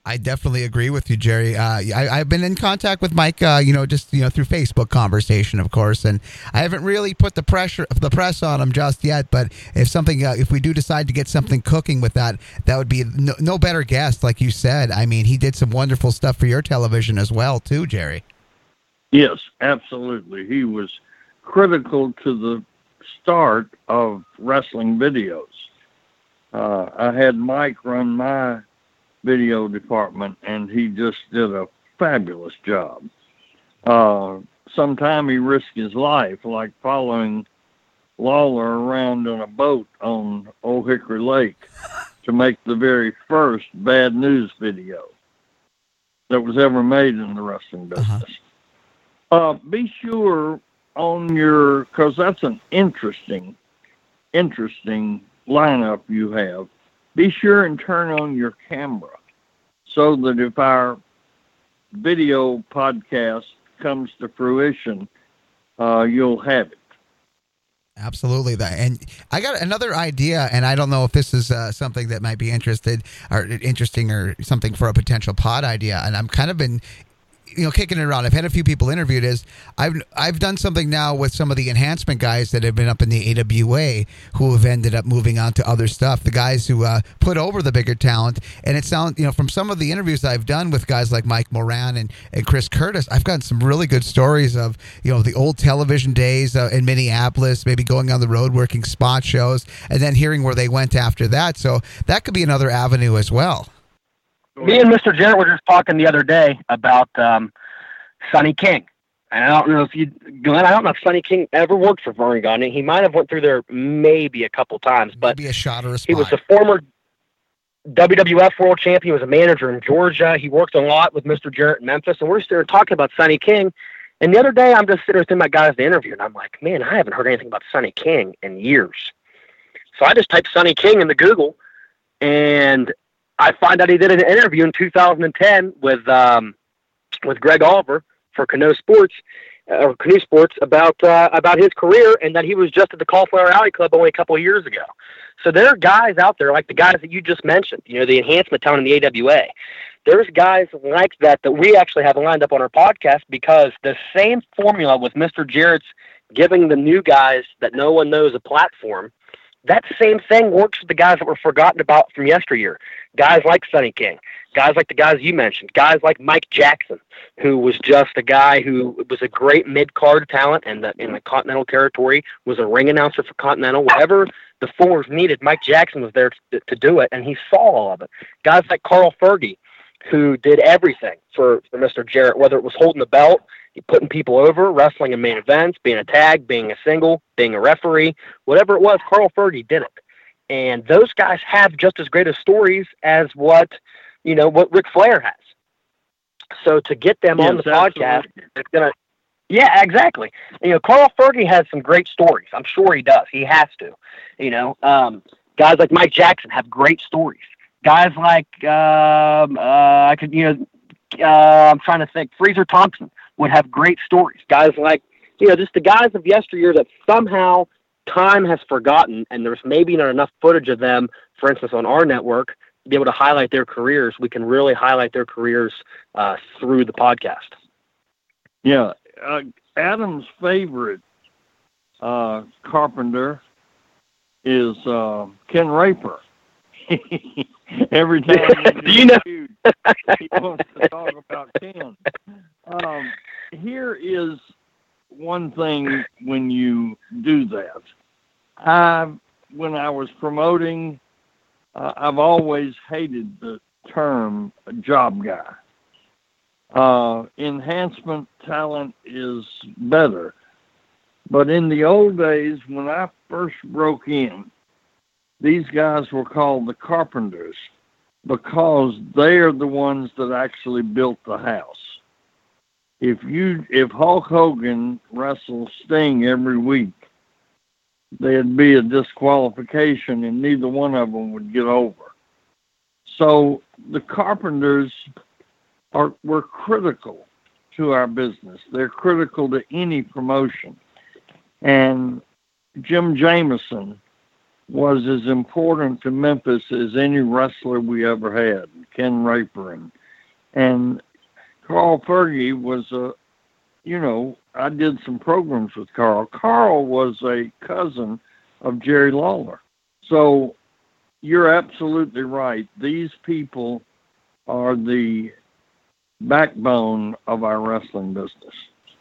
I definitely agree with you, Jerry. Uh, I, I've been in contact with Mike, uh, you know, just you know through Facebook conversation, of course, and I haven't really put the pressure, the press on him just yet. But if something, uh, if we do decide to get something cooking with that, that would be no, no better guest, like you said. I mean, he did some wonderful stuff for your television as well, too, Jerry. Yes, absolutely. He was critical to the start of wrestling videos. Uh, I had Mike run my video department, and he just did a fabulous job. Uh, sometime he risked his life, like following Lawler around in a boat on Old Hickory Lake to make the very first bad news video that was ever made in the wrestling business. Uh-huh. Uh, be sure on your, because that's an interesting, interesting lineup you have. Be sure and turn on your camera so that if our video podcast comes to fruition, uh, you'll have it. Absolutely, that. And I got another idea, and I don't know if this is uh, something that might be interested or interesting or something for a potential pod idea. And I'm kind of been, you know, kicking it around. I've had a few people interviewed. Is I've I've done something now with some of the enhancement guys that have been up in the AWA who have ended up moving on to other stuff. The guys who uh, put over the bigger talent, and it sounds, you know, from some of the interviews I've done with guys like Mike Moran and, and Chris Curtis, I've gotten some really good stories of you know the old television days uh, in Minneapolis, maybe going on the road working spot shows, and then hearing where they went after that. So that could be another avenue as well. Me and Mr. Jarrett were just talking the other day about um, Sonny King. And I don't know if you, Glen, I don't know if Sonny King ever worked for Verne Gagne. He might have went through there maybe a couple times, but maybe a shot or a spot. he was a former WWF World Champion. He was a manager in Georgia. He worked a lot with Mr. Jarrett in Memphis, and we're sitting there talking about Sonny King. And the other day, I'm just sitting there thinking about guys to interview, and I'm like, man, I haven't heard anything about Sonny King in years. So I just typed Sonny King into Google, and I find out he did an interview in 2010 with um, with Greg Oliver for Canoe Sports uh, or Canoe Sports about uh, about his career, and that he was just at the Cauliflower Alley Club only a couple of years ago. So there are guys out there like the guys that you just mentioned, you know, the enhancement town in the AWA. There's guys like that that we actually have lined up on our podcast because the same formula with Mr. Jarrett's giving the new guys that no one knows a platform. That same thing works with the guys that were forgotten about from yesteryear. Guys like Sonny King, guys like the guys you mentioned, guys like Mike Jackson, who was just a guy who was a great mid card talent and the in the Continental Territory, was a ring announcer for Continental. Whatever the force needed, Mike Jackson was there to, to do it, and he saw all of it. Guys like Carl Fergie, who did everything for, for Mr. Jarrett, whether it was holding the belt, putting people over, wrestling in main events, being a tag, being a single, being a referee, whatever it was, Carl Fergie did it. And those guys have just as great of stories as what, you know, what Ric Flair has. So to get them on the Yes, podcast, it's gonna yeah, exactly. You know, Carl Fergie has some great stories. I'm sure he does. He has to. You know, um, guys like Mike Jackson have great stories. Guys like um, uh, I could, you know, uh, I'm trying to think. Freezer Thompson would have great stories. Guys like, you know, just the guys of yesteryear that somehow time has forgotten, and there's maybe not enough footage of them, for instance, on our network, to be able to highlight their careers. We can really highlight their careers uh, through the podcast. Yeah, uh, Adam's favorite uh, carpenter is uh, Ken Raper. Every time Do you know- he wants to talk about Ken. Um, here is one thing when you do that. I, when I was promoting, uh, I've always hated the term job guy. Uh, enhancement talent is better. But in the old days, when I first broke in, these guys were called the carpenters because they are the ones that actually built the house. If you if Hulk Hogan wrestled Sting every week, there'd be a disqualification and neither one of them would get over. So the carpenters are were critical to our business. They're critical to any promotion. And Jim Jamison was as important to Memphis as any wrestler we ever had, Ken Raper. And, Carl Fergie was a, you know, I did some programs with Carl. Carl was a cousin of Jerry Lawler. So you're absolutely right. These people are the backbone of our wrestling business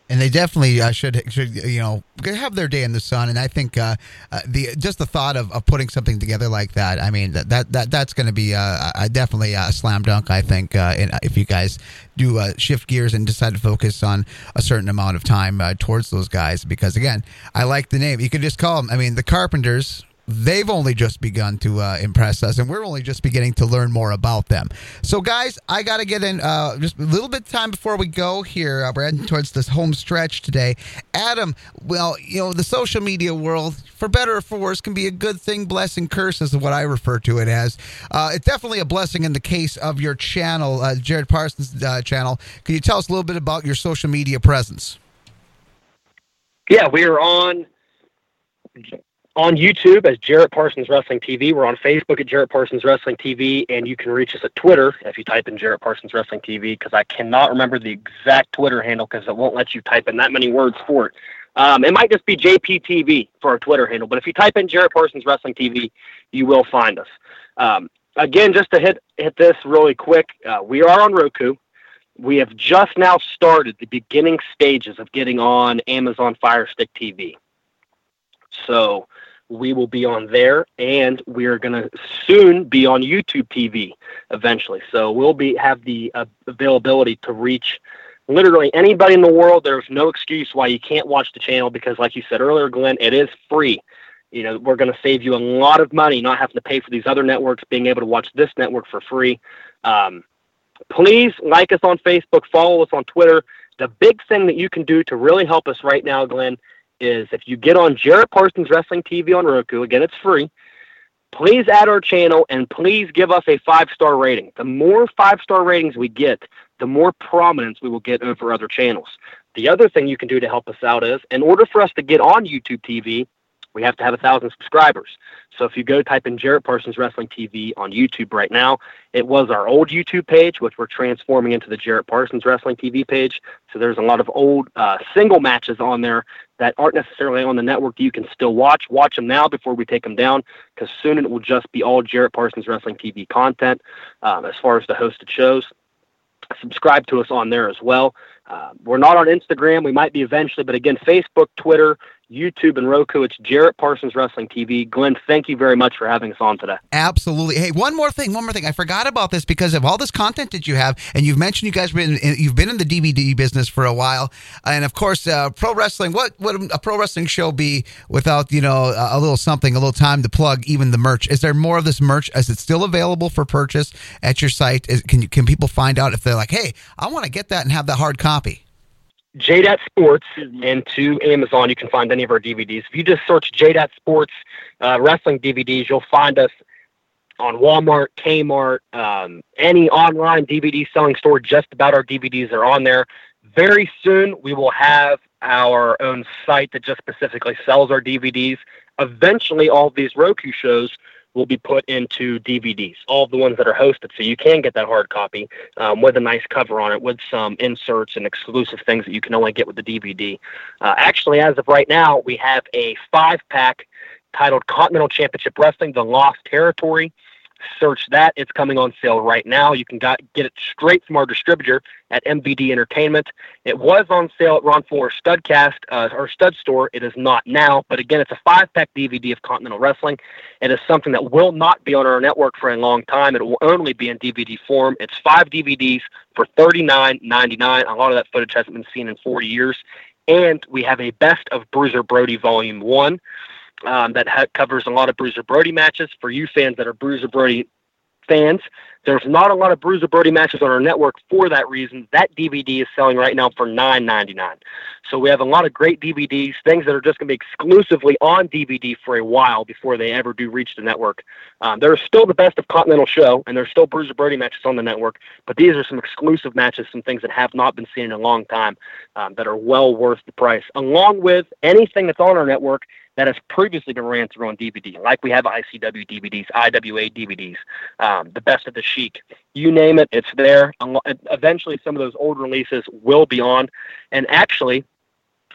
and they definitely uh, should should you know have their day in the sun. And I think uh, uh, the just the thought of, of putting something together like that, I mean that that, that that's going to be uh, definitely a slam dunk. I think uh, in, if you guys do uh, shift gears and decide to focus on a certain amount of time towards those guys, because again, I like the name. You could just call them. I mean, the Carpenters they've only just begun to uh, impress us, and we're only just beginning to learn more about them. So, guys, I got to get in uh, just a little bit of time before we go here. Uh, we're heading towards this home stretch today. Adam, well, you know, the social media world, for better or for worse, can be a good thing, blessing, curse, is what I refer to it as. Uh, it's definitely a blessing in the case of your channel, uh, Jarrett Parsons' uh, channel. Can you tell us a little bit about your social media presence? Yeah, we are on on YouTube as Jarrett Parsons Wrestling TV. We're on Facebook at Jarrett Parsons Wrestling TV, and you can reach us at Twitter if you type in Jarrett Parsons Wrestling TV, because I cannot remember the exact Twitter handle because it won't let you type in that many words for it. Um, it might just be JPTV for our Twitter handle, but if you type in Jarrett Parsons Wrestling TV, you will find us. Um, again, just to hit hit this really quick, uh, we are on Roku. We have just now started the beginning stages of getting on Amazon Fire Stick TV. So we will be on there and we're going to soon be on YouTube TV eventually. So we'll be have the uh, availability to reach literally anybody in the world. There's no excuse why you can't watch the channel because like you said earlier, Glen, it is free. You know, we're going to save you a lot of money not having to pay for these other networks, being able to watch this network for free. Um, please like us on Facebook, follow us on Twitter. The big thing that you can do to really help us right now, Glen, is if you get on Jarrett Parsons Wrestling TV on Roku, again, it's free. Please add our channel and please give us a five star rating. The more five star ratings we get, the more prominence we will get over other channels. The other thing you can do to help us out is in order for us to get on YouTube TV, we have to have a thousand subscribers. So if you go type in Jarrett Parsons Wrestling TV on YouTube right now, it was our old YouTube page, which we're transforming into the Jarrett Parsons Wrestling TV page. So there's a lot of old uh, single matches on there that aren't necessarily on the network you can still watch. Watch them now before we take them down, because soon it will just be all Jarrett Parsons Wrestling TV content um, as far as the hosted shows. Subscribe to us on there as well. Uh, we're not on Instagram. We might be eventually, but again, Facebook, Twitter, YouTube and Roku. It's Jarrett Parsons Wrestling TV. Glen, thank you very much for having us on today. Absolutely. Hey, one more thing. One more thing. I forgot about this because of all this content that you have, and you've mentioned you guys been you've been in the DVD business for a while, and of course, uh, pro wrestling. What would a pro wrestling show be without you know a little something, a little time to plug even the merch? Is there more of this merch? Is it still available for purchase at your site? Is, can you, can people find out if they're like, hey, I want to get that and have that hard copy? JDAT Sports and to Amazon, you can find any of our DVDs. If you just search JDAT Sports uh, wrestling DVDs, you'll find us on Walmart, Kmart, um, any online DVD selling store. Just about our DVDs are on there. Very soon, we will have our own site that just specifically sells our DVDs. Eventually, all these Roku shows will be put into DVDs, all of the ones that are hosted. So you can get that hard copy um, with a nice cover on it, with some inserts and exclusive things that you can only get with the DVD. Uh, actually, as of right now, we have a five pack titled Continental Championship Wrestling The Lost Territory. Search that. It's coming on sale right now. You can got, get it straight from our distributor at MVD Entertainment. It was on sale at Ron Fuller Studcast, uh, or Stud Store. It is not now. But again, it's a five pack DVD of Continental Wrestling. It is something that will not be on our network for a long time. It will only be in DVD form. It's five DVDs for $39.99. A lot of that footage hasn't been seen in 40 years. And we have a Best of Bruiser Brody Volume 1 um, that ha- covers a lot of Bruiser Brody matches. For you fans that are Bruiser Brody fans, there's not a lot of Bruiser Brody matches on our network for that reason. That DVD is selling right now for $9.99. So we have a lot of great DVDs, things that are just going to be exclusively on DVD for a while before they ever do reach the network. Um, there's still the best of Continental Show, and there's still Bruiser Brody matches on the network, but these are some exclusive matches, some things that have not been seen in a long time um, that are well worth the price, along with anything that's on our network that has previously been ran through on DVD, like we have ICW DVDs, IWA DVDs, um, the best of the Sheik, You name it, it's there. Eventually, some of those old releases will be on. And actually,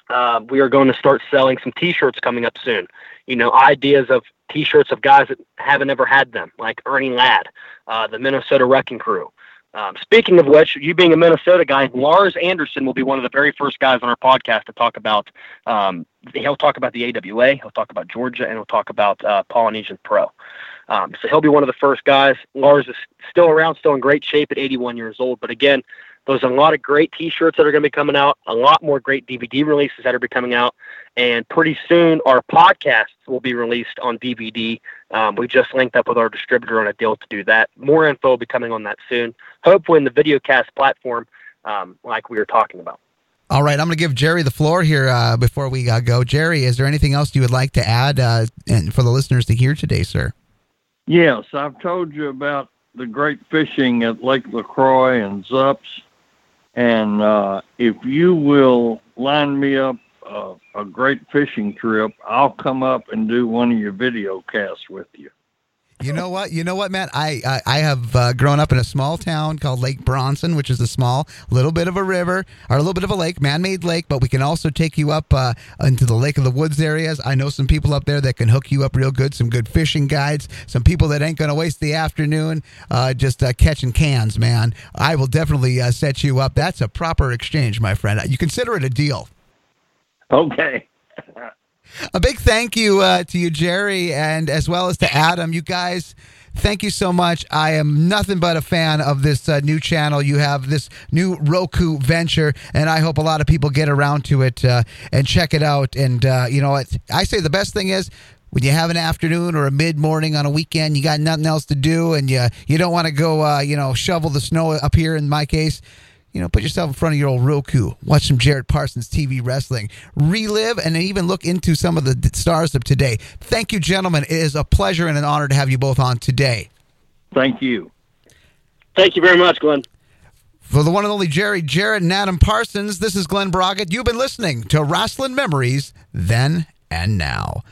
uh, we are going to start selling some T-shirts coming up soon. You know, ideas of T-shirts of guys that haven't ever had them, like Ernie Ladd, uh, the Minnesota Wrecking Crew. Um, speaking of which, you being a Minnesota guy, Lars Anderson will be one of the very first guys on our podcast to talk about. Um, he'll talk about the AWA, he'll talk about Georgia, and he'll talk about uh, Polynesian Pro. Um, so he'll be one of the first guys. Lars is still around, still in great shape at 81 years old. But again, there's a lot of great T-shirts that are going to be coming out, a lot more great DVD releases that are be coming out, and pretty soon our podcasts will be released on DVD. Um, we just linked up with our distributor on a deal to do that. More info will be coming on that soon. Hopefully, in the VideoCast platform, um, like we were talking about. All right, I'm going to give Jerry the floor here uh, before we uh, go. Jerry, is there anything else you would like to add uh, and for the listeners to hear today, sir? Yes, I've told you about the great fishing at Lake LaCroix and Zups and uh, if you will line me up uh, a great fishing trip, I'll come up and do one of your video casts with you. You know what? You know what, Matt? I I, I have uh, grown up in a small town called Lake Bronson, which is a small little bit of a river or a little bit of a lake, man-made lake. But we can also take you up uh, into the Lake of the Woods areas. I know some people up there that can hook you up real good. Some good fishing guides. Some people that ain't going to waste the afternoon uh, just uh, catching cans. Man, I will definitely uh, set you up. That's a proper exchange, my friend. You consider it a deal. Okay. A big thank you uh, to you, Jerry, and as well as to Adam. You guys, thank you so much. I am nothing but a fan of this uh, new channel. You have this new Roku venture, and I hope a lot of people get around to it uh, and check it out. And, uh, you know, I say the best thing is when you have an afternoon or a mid morning on a weekend, you got nothing else to do, and you you don't want to go, uh, you know, shovel the snow up here. In my case, you know, put yourself in front of your old Roku, watch some Jarrett Parsons TV wrestling, relive, and even look into some of the stars of today. Thank you, gentlemen. It is a pleasure and an honor to have you both on today. Thank you. Thank you very much, Glenn. For the one and only Jerry Jarrett and Adam Parsons, this is Glen Braget. You've been listening to Rasslin Memories Then and Now.